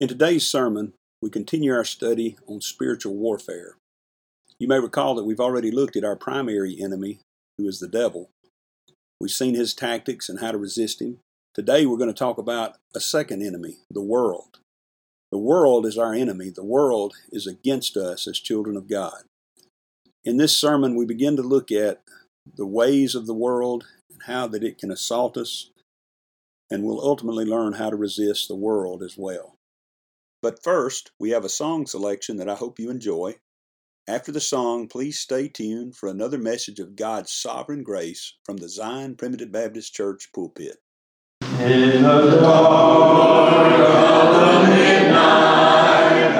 In today's sermon, we continue our study on spiritual warfare. You may recall that we've already looked at our primary enemy, who is the devil. We've seen his tactics and how to resist him. Today, we're going to talk about a second enemy, the world. The world is our enemy. The world is against us as children of God. In this sermon, we begin to look at the ways of the world and how that it can assault us, and we'll ultimately learn how to resist the world as well. But first, we have a song selection that I hope you enjoy. After the song, please stay tuned for another message of God's sovereign grace from the Zion Primitive Baptist Church pulpit. In the dark of the midnight,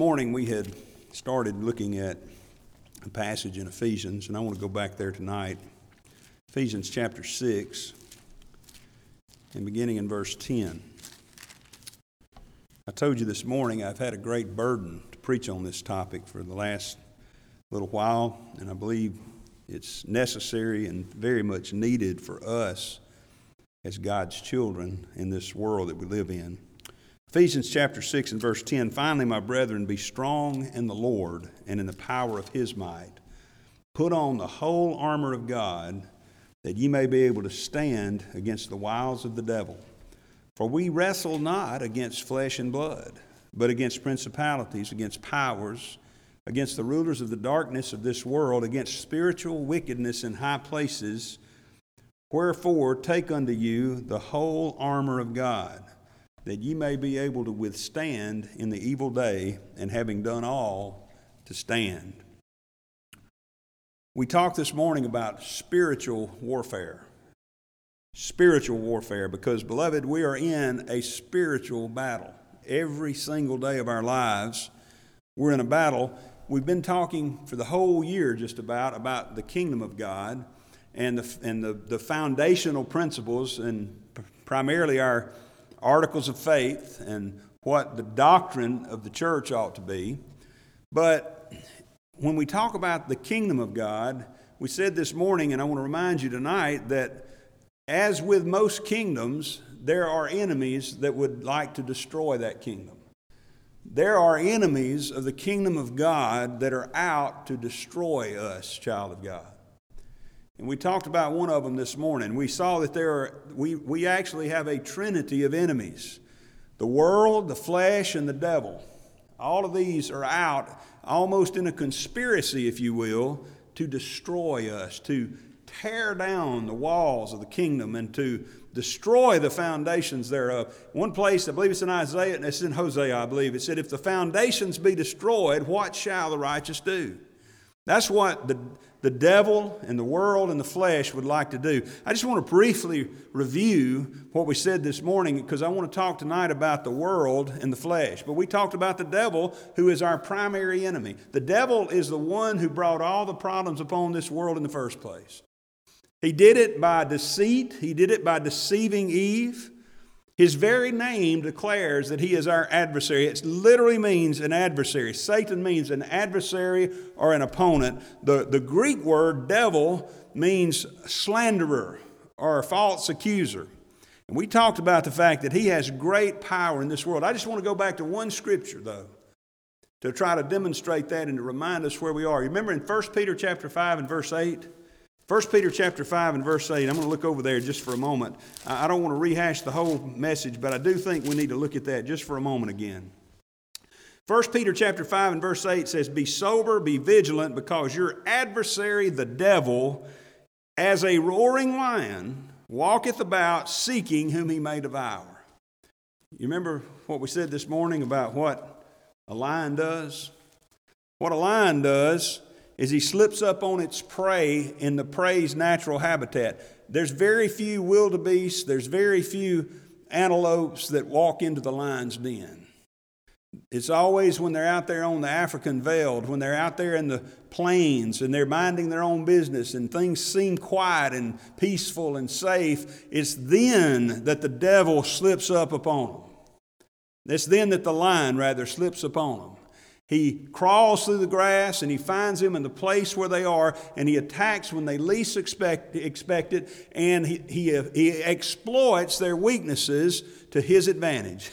morning we had started looking at a passage in Ephesians, and I want to go back there tonight. Ephesians chapter 6, and beginning in verse 10. I told you this morning I've had a great burden to preach on this topic for the last little while, and I believe it's necessary and very much needed for us as God's children in this world that we live in. Ephesians chapter 6 and verse 10 Finally, my brethren, be strong in the Lord and in the power of his might. Put on the whole armor of God that ye may be able to stand against the wiles of the devil. For we wrestle not against flesh and blood, but against principalities, against powers, against the rulers of the darkness of this world, against spiritual wickedness in high places. Wherefore, take unto you the whole armor of God, that ye may be able to withstand in the evil day, and having done all, to stand. We talked this morning about spiritual warfare. Spiritual warfare, because, beloved, we are in a spiritual battle. Every single day of our lives, we're in a battle. We've been talking for the whole year just about about the kingdom of God and the, and the, the foundational principles and primarily our articles of faith and what the doctrine of the church ought to be. But when we talk about the kingdom of God, we said this morning, and I want to remind you tonight, that as with most kingdoms, there are enemies that would like to destroy that kingdom. There are enemies of the kingdom of God that are out to destroy us, child of God. And we talked about one of them this morning. We saw that there are, we, we actually have a trinity of enemies the world, the flesh, and the devil. All of these are out almost in a conspiracy, if you will, to destroy us, to tear down the walls of the kingdom and to destroy the foundations thereof. One place, I believe it's in Isaiah, and it's in Hosea, I believe, it said, If the foundations be destroyed, what shall the righteous do? That's what the, the devil and the world and the flesh would like to do. I just want to briefly review what we said this morning because I want to talk tonight about the world and the flesh. But we talked about the devil, who is our primary enemy. The devil is the one who brought all the problems upon this world in the first place. He did it by deceit, he did it by deceiving Eve. His very name declares that he is our adversary. It literally means an adversary. Satan means an adversary or an opponent. The, the Greek word devil means slanderer or false accuser. And we talked about the fact that he has great power in this world. I just want to go back to one scripture, though, to try to demonstrate that and to remind us where we are. You remember in 1 Peter chapter 5 and verse 8? 1 Peter chapter 5 and verse 8, I'm going to look over there just for a moment. I don't want to rehash the whole message, but I do think we need to look at that just for a moment again. 1 Peter chapter 5 and verse 8 says, Be sober, be vigilant, because your adversary, the devil, as a roaring lion, walketh about seeking whom he may devour. You remember what we said this morning about what a lion does? What a lion does is he slips up on its prey in the prey's natural habitat. There's very few wildebeests, there's very few antelopes that walk into the lion's den. It's always when they're out there on the African veld, when they're out there in the plains and they're minding their own business and things seem quiet and peaceful and safe, it's then that the devil slips up upon them. It's then that the lion, rather, slips upon them. He crawls through the grass and he finds them in the place where they are and he attacks when they least expect, expect it and he, he, he exploits their weaknesses to his advantage.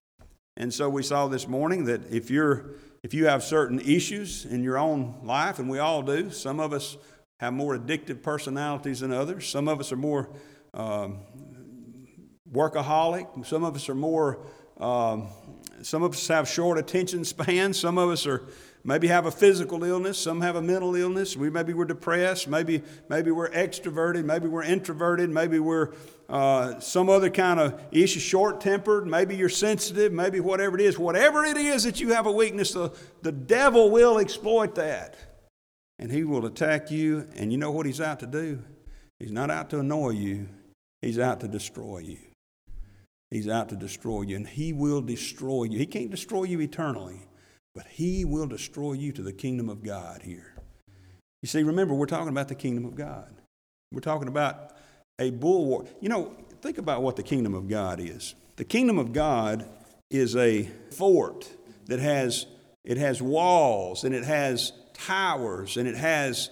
and so we saw this morning that if, you're, if you have certain issues in your own life, and we all do, some of us have more addictive personalities than others, some of us are more um, workaholic, some of us are more. Um, some of us have short attention spans. Some of us are maybe have a physical illness. Some have a mental illness. We maybe we're depressed. Maybe maybe we're extroverted. Maybe we're introverted. Maybe we're uh, some other kind of issue, short tempered. Maybe you're sensitive. Maybe whatever it is, whatever it is that you have a weakness, the, the devil will exploit that, and he will attack you. And you know what he's out to do? He's not out to annoy you. He's out to destroy you. He's out to destroy you, and He will destroy you. He can't destroy you eternally, but he will destroy you to the kingdom of God here. You see, remember, we're talking about the kingdom of God. We're talking about a bulwark. You know, think about what the kingdom of God is. The kingdom of God is a fort that has it has walls and it has towers and it has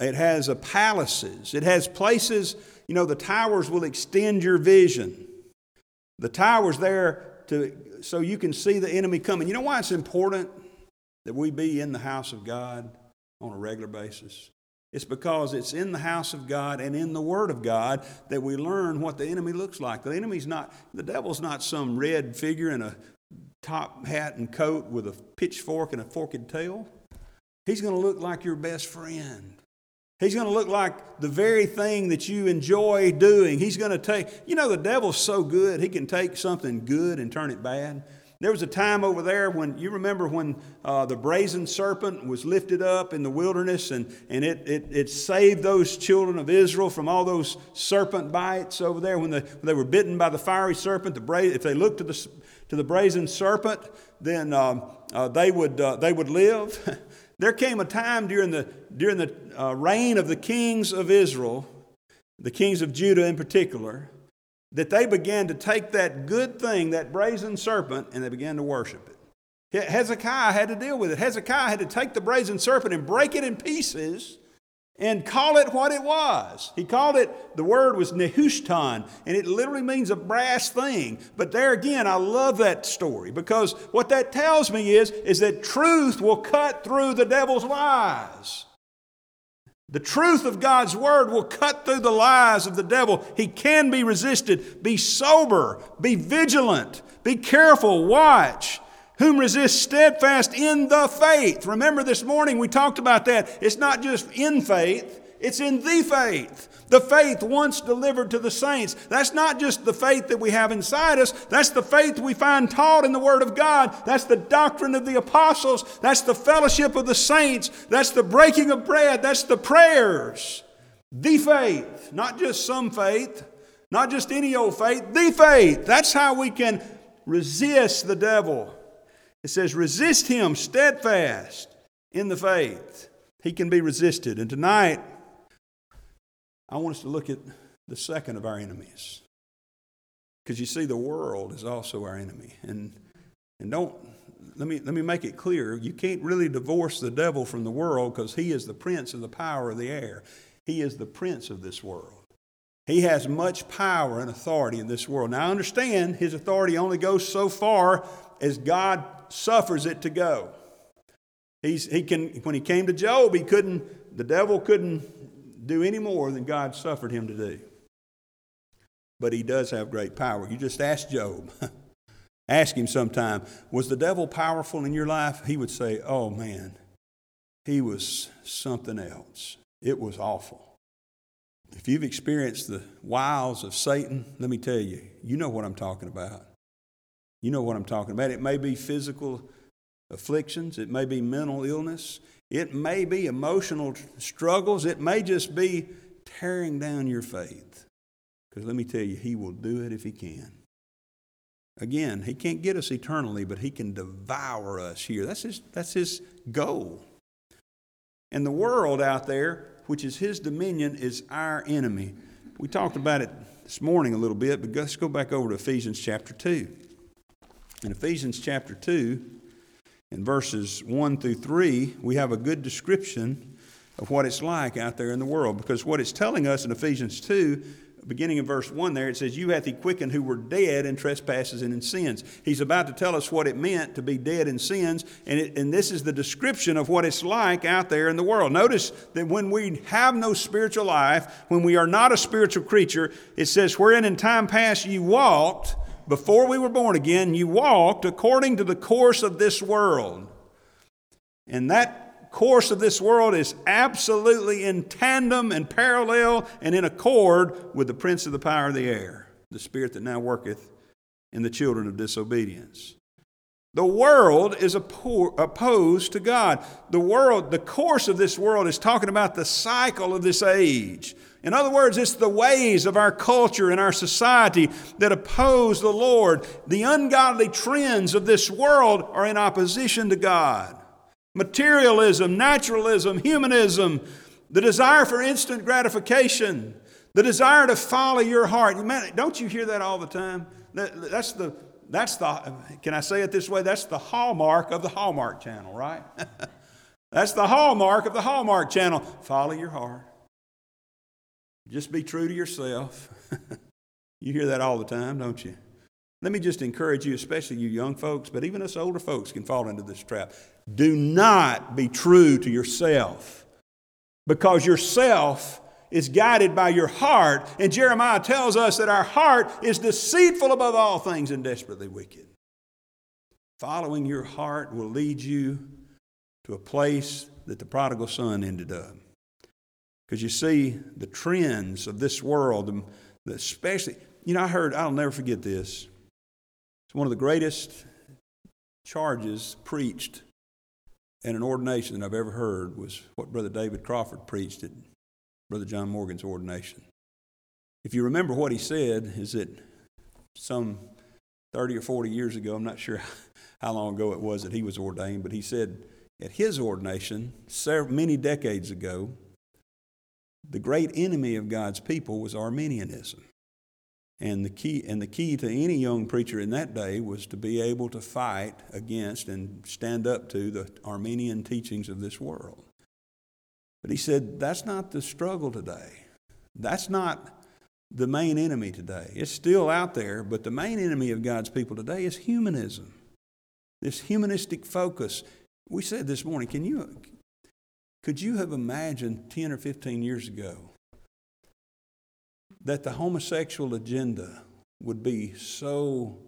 it has a palaces. It has places, you know, the towers will extend your vision. The towers there to so you can see the enemy coming. You know why it's important that we be in the house of God on a regular basis? It's because it's in the house of God and in the Word of God that we learn what the enemy looks like. The enemy's not, the devil's not some red figure in a top hat and coat with a pitchfork and a forked tail. He's going to look like your best friend. He's going to look like the very thing that you enjoy doing. He's going to take, you know, the devil's so good, he can take something good and turn it bad. There was a time over there when you remember when uh, the brazen serpent was lifted up in the wilderness and, and it, it, it saved those children of Israel from all those serpent bites over there when they, when they were bitten by the fiery serpent. The bra- if they looked to the, to the brazen serpent, then um, uh, they, would, uh, they would live. there came a time during the, during the uh, reign of the kings of Israel, the kings of Judah in particular, that they began to take that good thing, that brazen serpent, and they began to worship it. Hezekiah had to deal with it. Hezekiah had to take the brazen serpent and break it in pieces and call it what it was. He called it, the word was Nehushtan, and it literally means a brass thing. But there again, I love that story because what that tells me is, is that truth will cut through the devil's lies. The truth of God's word will cut through the lies of the devil. He can be resisted. Be sober, be vigilant, be careful, watch. Whom resist steadfast in the faith. Remember this morning we talked about that. It's not just in faith, it's in the faith. The faith once delivered to the saints. That's not just the faith that we have inside us, that's the faith we find taught in the Word of God. That's the doctrine of the apostles. That's the fellowship of the saints. That's the breaking of bread. That's the prayers. The faith, not just some faith, not just any old faith, the faith. That's how we can resist the devil. It says, resist him steadfast in the faith. He can be resisted. And tonight, I want us to look at the second of our enemies. Because you see, the world is also our enemy. And, and don't, let me, let me make it clear you can't really divorce the devil from the world because he is the prince of the power of the air. He is the prince of this world. He has much power and authority in this world. Now, I understand his authority only goes so far as God suffers it to go. He's, he can, when he came to Job, he couldn't, the devil couldn't do any more than God suffered him to do. But he does have great power. You just ask Job. ask him sometime, was the devil powerful in your life? He would say, oh man, he was something else. It was awful. If you've experienced the wiles of Satan, let me tell you, you know what I'm talking about. You know what I'm talking about. It may be physical afflictions, it may be mental illness, it may be emotional struggles. It may just be tearing down your faith. Because let me tell you, He will do it if He can. Again, He can't get us eternally, but He can devour us here. That's His, that's his goal. And the world out there, which is His dominion, is our enemy. We talked about it this morning a little bit, but let's go back over to Ephesians chapter 2. In Ephesians chapter 2, in verses 1 through 3, we have a good description of what it's like out there in the world. Because what it's telling us in Ephesians 2, beginning in verse 1 there, it says, You hath he quickened who were dead in trespasses and in sins. He's about to tell us what it meant to be dead in sins, and, it, and this is the description of what it's like out there in the world. Notice that when we have no spiritual life, when we are not a spiritual creature, it says, Wherein in time past you walked, before we were born again, you walked according to the course of this world. And that course of this world is absolutely in tandem and parallel and in accord with the prince of the power of the air, the spirit that now worketh in the children of disobedience. The world is opposed to God. The world, the course of this world is talking about the cycle of this age. In other words, it's the ways of our culture and our society that oppose the Lord. The ungodly trends of this world are in opposition to God. Materialism, naturalism, humanism, the desire for instant gratification, the desire to follow your heart. don't you hear that all the time? That's the, that's the, can I say it this way? That's the hallmark of the Hallmark channel, right? that's the hallmark of the Hallmark channel. Follow your heart. Just be true to yourself. you hear that all the time, don't you? Let me just encourage you, especially you young folks, but even us older folks can fall into this trap. Do not be true to yourself because yourself is guided by your heart. And Jeremiah tells us that our heart is deceitful above all things and desperately wicked. Following your heart will lead you to a place that the prodigal son ended up. Because you see, the trends of this world, um, especially, you know, I heard, I'll never forget this. It's one of the greatest charges preached in an ordination that I've ever heard was what Brother David Crawford preached at Brother John Morgan's ordination. If you remember what he said, is that some 30 or 40 years ago, I'm not sure how long ago it was that he was ordained, but he said at his ordination, many decades ago, the great enemy of God's people was Arminianism. And the, key, and the key to any young preacher in that day was to be able to fight against and stand up to the Arminian teachings of this world. But he said, that's not the struggle today. That's not the main enemy today. It's still out there, but the main enemy of God's people today is humanism. This humanistic focus. We said this morning, can you, could you have imagined 10 or 15 years ago that the homosexual agenda would be so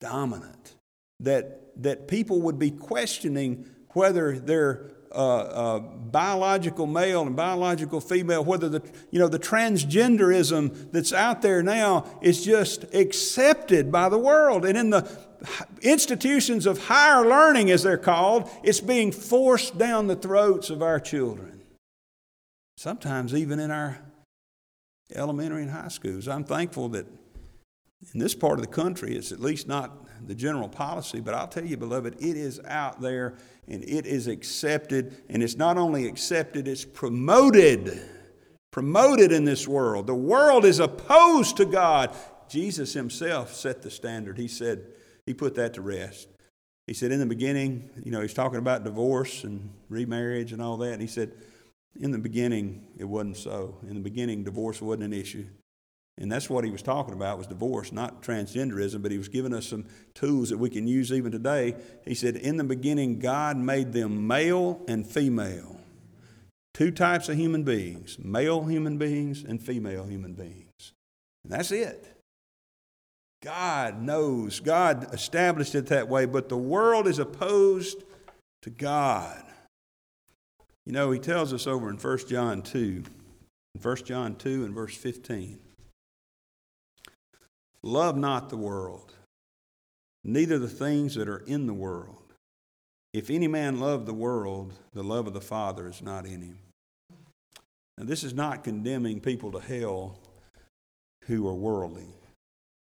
dominant that, that people would be questioning whether their uh, uh, biological male and biological female, whether the, you know, the transgenderism that's out there now is just accepted by the world. And in the institutions of higher learning, as they're called, it's being forced down the throats of our children. Sometimes even in our elementary and high schools. I'm thankful that in this part of the country, it's at least not the general policy, but I'll tell you, beloved, it is out there and it is accepted. And it's not only accepted, it's promoted. Promoted in this world. The world is opposed to God. Jesus himself set the standard. He said, he put that to rest. He said, in the beginning, you know, he's talking about divorce and remarriage and all that. And he said, in the beginning, it wasn't so. In the beginning, divorce wasn't an issue. And that's what he was talking about was divorce, not transgenderism, but he was giving us some tools that we can use even today. He said, In the beginning, God made them male and female. Two types of human beings male human beings and female human beings. And that's it. God knows. God established it that way, but the world is opposed to God. You know, he tells us over in 1 John 2, in 1 John 2 and verse 15 Love not the world, neither the things that are in the world. If any man love the world, the love of the Father is not in him. Now, this is not condemning people to hell who are worldly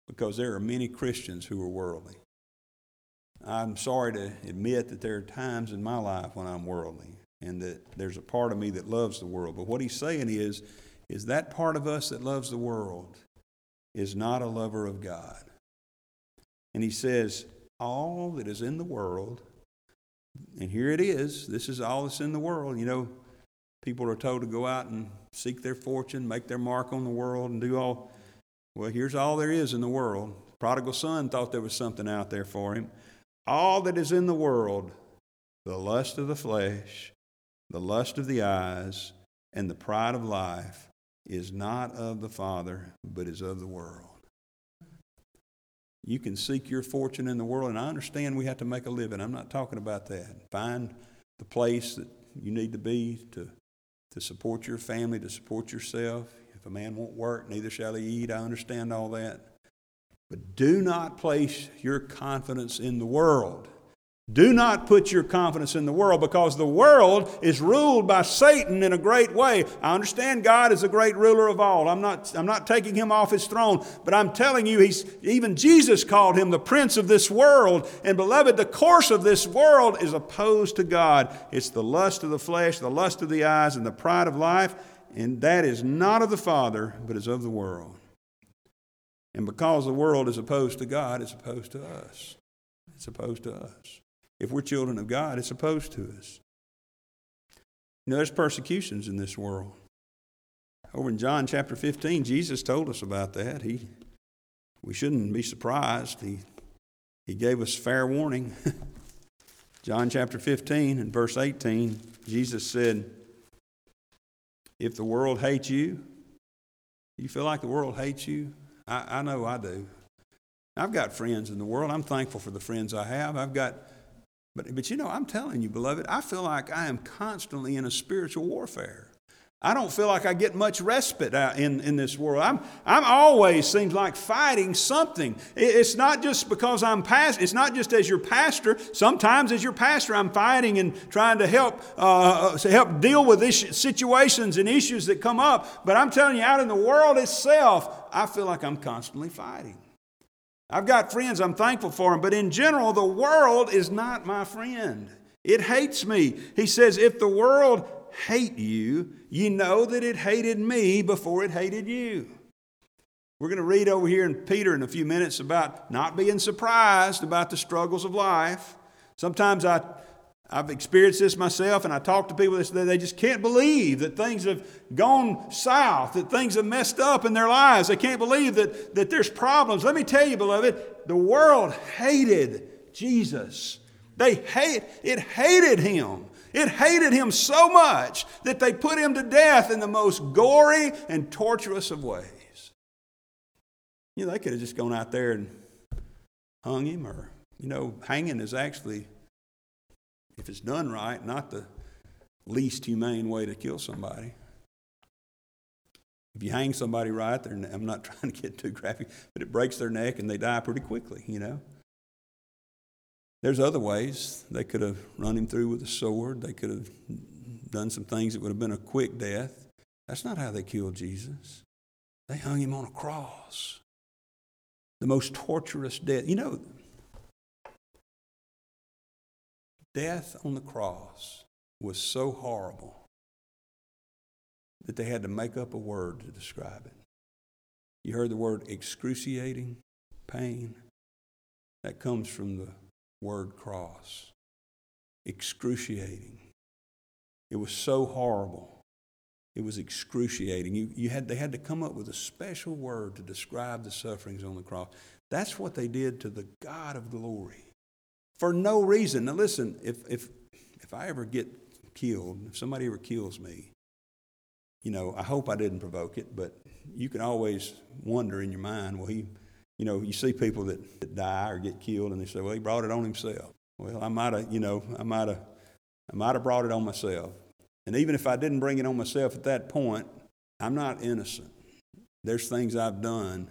because there are many Christians who are worldly. I'm sorry to admit that there are times in my life when I'm worldly and that there's a part of me that loves the world. But what he's saying is, is that part of us that loves the world is not a lover of God. And he says, all that is in the world, and here it is, this is all that's in the world. You know, people are told to go out and seek their fortune, make their mark on the world, and do all. Well, here's all there is in the world. Prodigal son thought there was something out there for him. All that is in the world, the lust of the flesh, the lust of the eyes, and the pride of life is not of the Father, but is of the world. You can seek your fortune in the world, and I understand we have to make a living. I'm not talking about that. Find the place that you need to be to, to support your family, to support yourself. If a man won't work, neither shall he eat. I understand all that. But do not place your confidence in the world. Do not put your confidence in the world because the world is ruled by Satan in a great way. I understand God is a great ruler of all. I'm not, I'm not taking him off his throne, but I'm telling you, he's, even Jesus called him the prince of this world. And beloved, the course of this world is opposed to God. It's the lust of the flesh, the lust of the eyes, and the pride of life. And that is not of the Father, but is of the world. And because the world is opposed to God, it's opposed to us. It's opposed to us. If we're children of God, it's opposed to us. You know, there's persecutions in this world. Over in John chapter 15, Jesus told us about that. He, we shouldn't be surprised. He, he gave us fair warning. John chapter 15 and verse 18, Jesus said, If the world hates you, you feel like the world hates you? I, I know I do. I've got friends in the world. I'm thankful for the friends I have. I've got but, but you know, I'm telling you, beloved, I feel like I am constantly in a spiritual warfare. I don't feel like I get much respite in, in this world. I'm, I'm always seems like fighting something. It's not just because I'm past, it's not just as your pastor. Sometimes as your pastor, I'm fighting and trying to help, uh, to help deal with issues, situations and issues that come up. But I'm telling you, out in the world itself, I feel like I'm constantly fighting. I've got friends, I'm thankful for them, but in general, the world is not my friend. It hates me. He says, if the world hate you, you know that it hated me before it hated you. We're going to read over here in Peter in a few minutes about not being surprised about the struggles of life. Sometimes I I've experienced this myself, and I talk to people that they just can't believe that things have gone south, that things have messed up in their lives. They can't believe that, that there's problems. Let me tell you, beloved, the world hated Jesus. They hate, it hated him. It hated him so much that they put him to death in the most gory and torturous of ways. You know, they could have just gone out there and hung him, or, you know, hanging is actually if it's done right, not the least humane way to kill somebody. If you hang somebody right, I'm not trying to get too graphic, but it breaks their neck and they die pretty quickly, you know. There's other ways. They could have run him through with a sword. They could have done some things that would have been a quick death. That's not how they killed Jesus. They hung him on a cross. The most torturous death. You know, death on the cross was so horrible that they had to make up a word to describe it. You heard the word excruciating pain? That comes from the word cross. Excruciating. It was so horrible. It was excruciating. You, you had, they had to come up with a special word to describe the sufferings on the cross. That's what they did to the God of glory for no reason. Now, listen, if, if, if I ever get killed, if somebody ever kills me, you know, I hope I didn't provoke it, but you can always wonder in your mind, well, he, you know, you see people that, that die or get killed and they say, well, he brought it on himself. Well, I might have, you know, I might have, I might have brought it on myself. And even if I didn't bring it on myself at that point, I'm not innocent. There's things I've done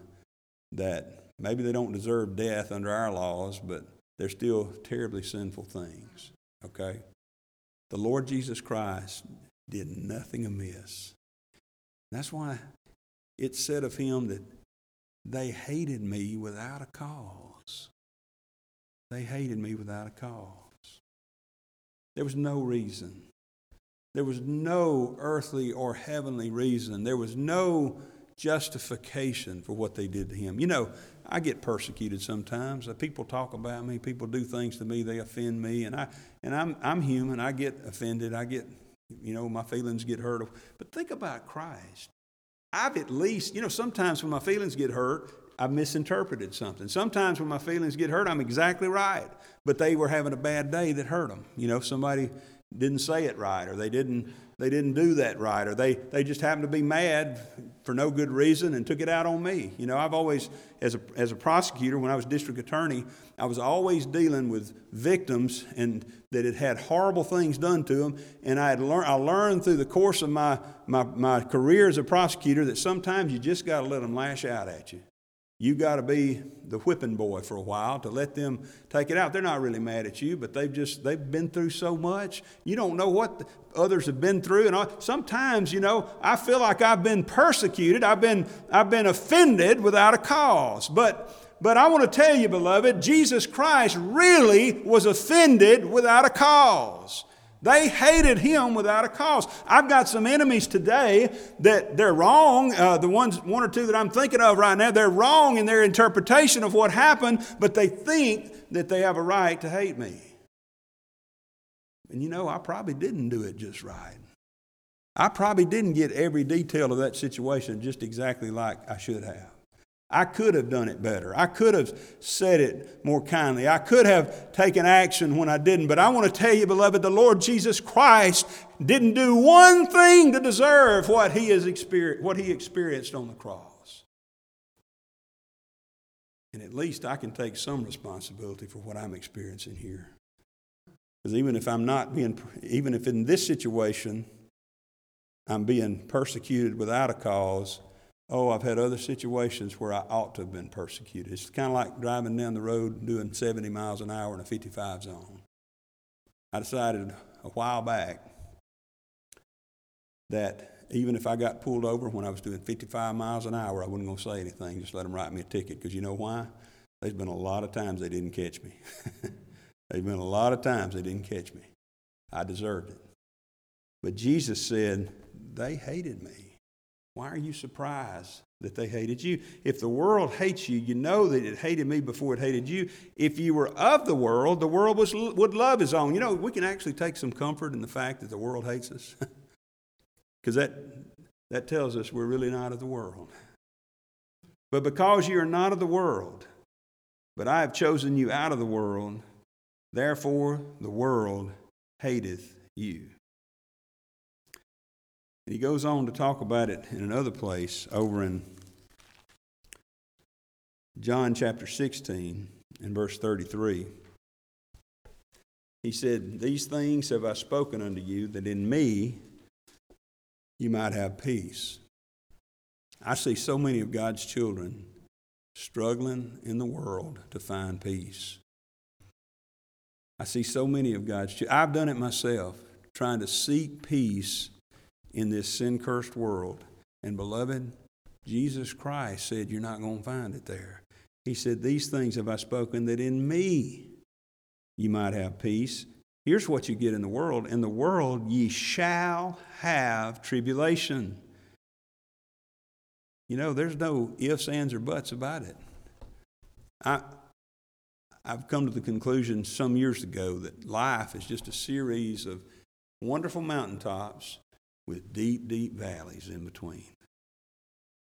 that maybe they don't deserve death under our laws, but they're still terribly sinful things, okay? The Lord Jesus Christ did nothing amiss. That's why it said of him that they hated me without a cause. They hated me without a cause. There was no reason. There was no earthly or heavenly reason. There was no justification for what they did to him. You know, I get persecuted sometimes. Uh, people talk about me. People do things to me. They offend me, and I and I'm I'm human. I get offended. I get you know my feelings get hurt. But think about Christ. I've at least you know sometimes when my feelings get hurt, I've misinterpreted something. Sometimes when my feelings get hurt, I'm exactly right. But they were having a bad day that hurt them. You know, somebody didn't say it right, or they didn't they didn't do that right, or they, they just happened to be mad for no good reason and took it out on me. You know, I've always, as a, as a prosecutor, when I was district attorney, I was always dealing with victims and that had had horrible things done to them. And I had learned, I learned through the course of my, my, my career as a prosecutor that sometimes you just got to let them lash out at you. You got to be the whipping boy for a while to let them take it out. They're not really mad at you, but they've just they've been through so much. You don't know what others have been through, and sometimes you know I feel like I've been persecuted. I've been I've been offended without a cause, but. But I want to tell you, beloved, Jesus Christ really was offended without a cause. They hated him without a cause. I've got some enemies today that they're wrong. Uh, the ones, one or two that I'm thinking of right now, they're wrong in their interpretation of what happened, but they think that they have a right to hate me. And you know, I probably didn't do it just right. I probably didn't get every detail of that situation just exactly like I should have. I could have done it better. I could have said it more kindly. I could have taken action when I didn't. But I want to tell you, beloved, the Lord Jesus Christ didn't do one thing to deserve what he, has experienced, what he experienced on the cross. And at least I can take some responsibility for what I'm experiencing here. Because even if I'm not being, even if in this situation I'm being persecuted without a cause, Oh, I've had other situations where I ought to have been persecuted. It's kind of like driving down the road doing 70 miles an hour in a 55 zone. I decided a while back that even if I got pulled over when I was doing 55 miles an hour, I wasn't going to say anything. Just let them write me a ticket. Because you know why? There's been a lot of times they didn't catch me. There's been a lot of times they didn't catch me. I deserved it. But Jesus said, they hated me. Why are you surprised that they hated you? If the world hates you, you know that it hated me before it hated you. If you were of the world, the world was, would love his own. You know, we can actually take some comfort in the fact that the world hates us because that, that tells us we're really not of the world. But because you are not of the world, but I have chosen you out of the world, therefore the world hateth you. He goes on to talk about it in another place over in John chapter 16 and verse 33. He said, These things have I spoken unto you, that in me you might have peace. I see so many of God's children struggling in the world to find peace. I see so many of God's children. I've done it myself, trying to seek peace in this sin cursed world. And beloved, Jesus Christ said, You're not going to find it there. He said, These things have I spoken that in me you might have peace. Here's what you get in the world in the world ye shall have tribulation. You know, there's no ifs, ands, or buts about it. I, I've come to the conclusion some years ago that life is just a series of wonderful mountaintops with deep, deep valleys in between.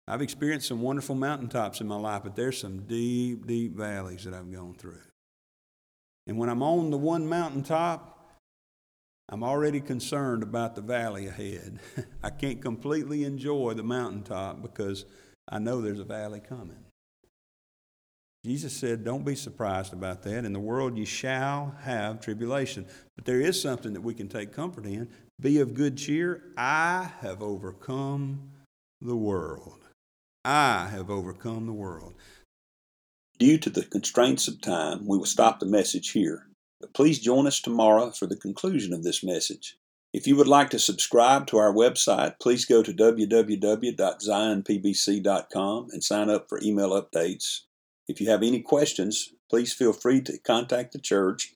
I've experienced some wonderful mountaintops in my life, but there's some deep, deep valleys that I've gone through. And when I'm on the one mountaintop, I'm already concerned about the valley ahead. I can't completely enjoy the mountaintop because I know there's a valley coming. Jesus said, Don't be surprised about that. In the world you shall have tribulation. But there is something that we can take comfort in. Be of good cheer. I have overcome the world. I have overcome the world. Due to the constraints of time, we will stop the message here. But please join us tomorrow for the conclusion of this message. If you would like to subscribe to our website, please go to www.zionpbc.com and sign up for email updates. If you have any questions, please feel free to contact the church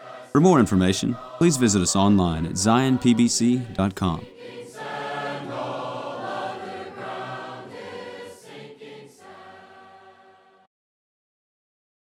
For more information, please visit us online at zionpbc.com.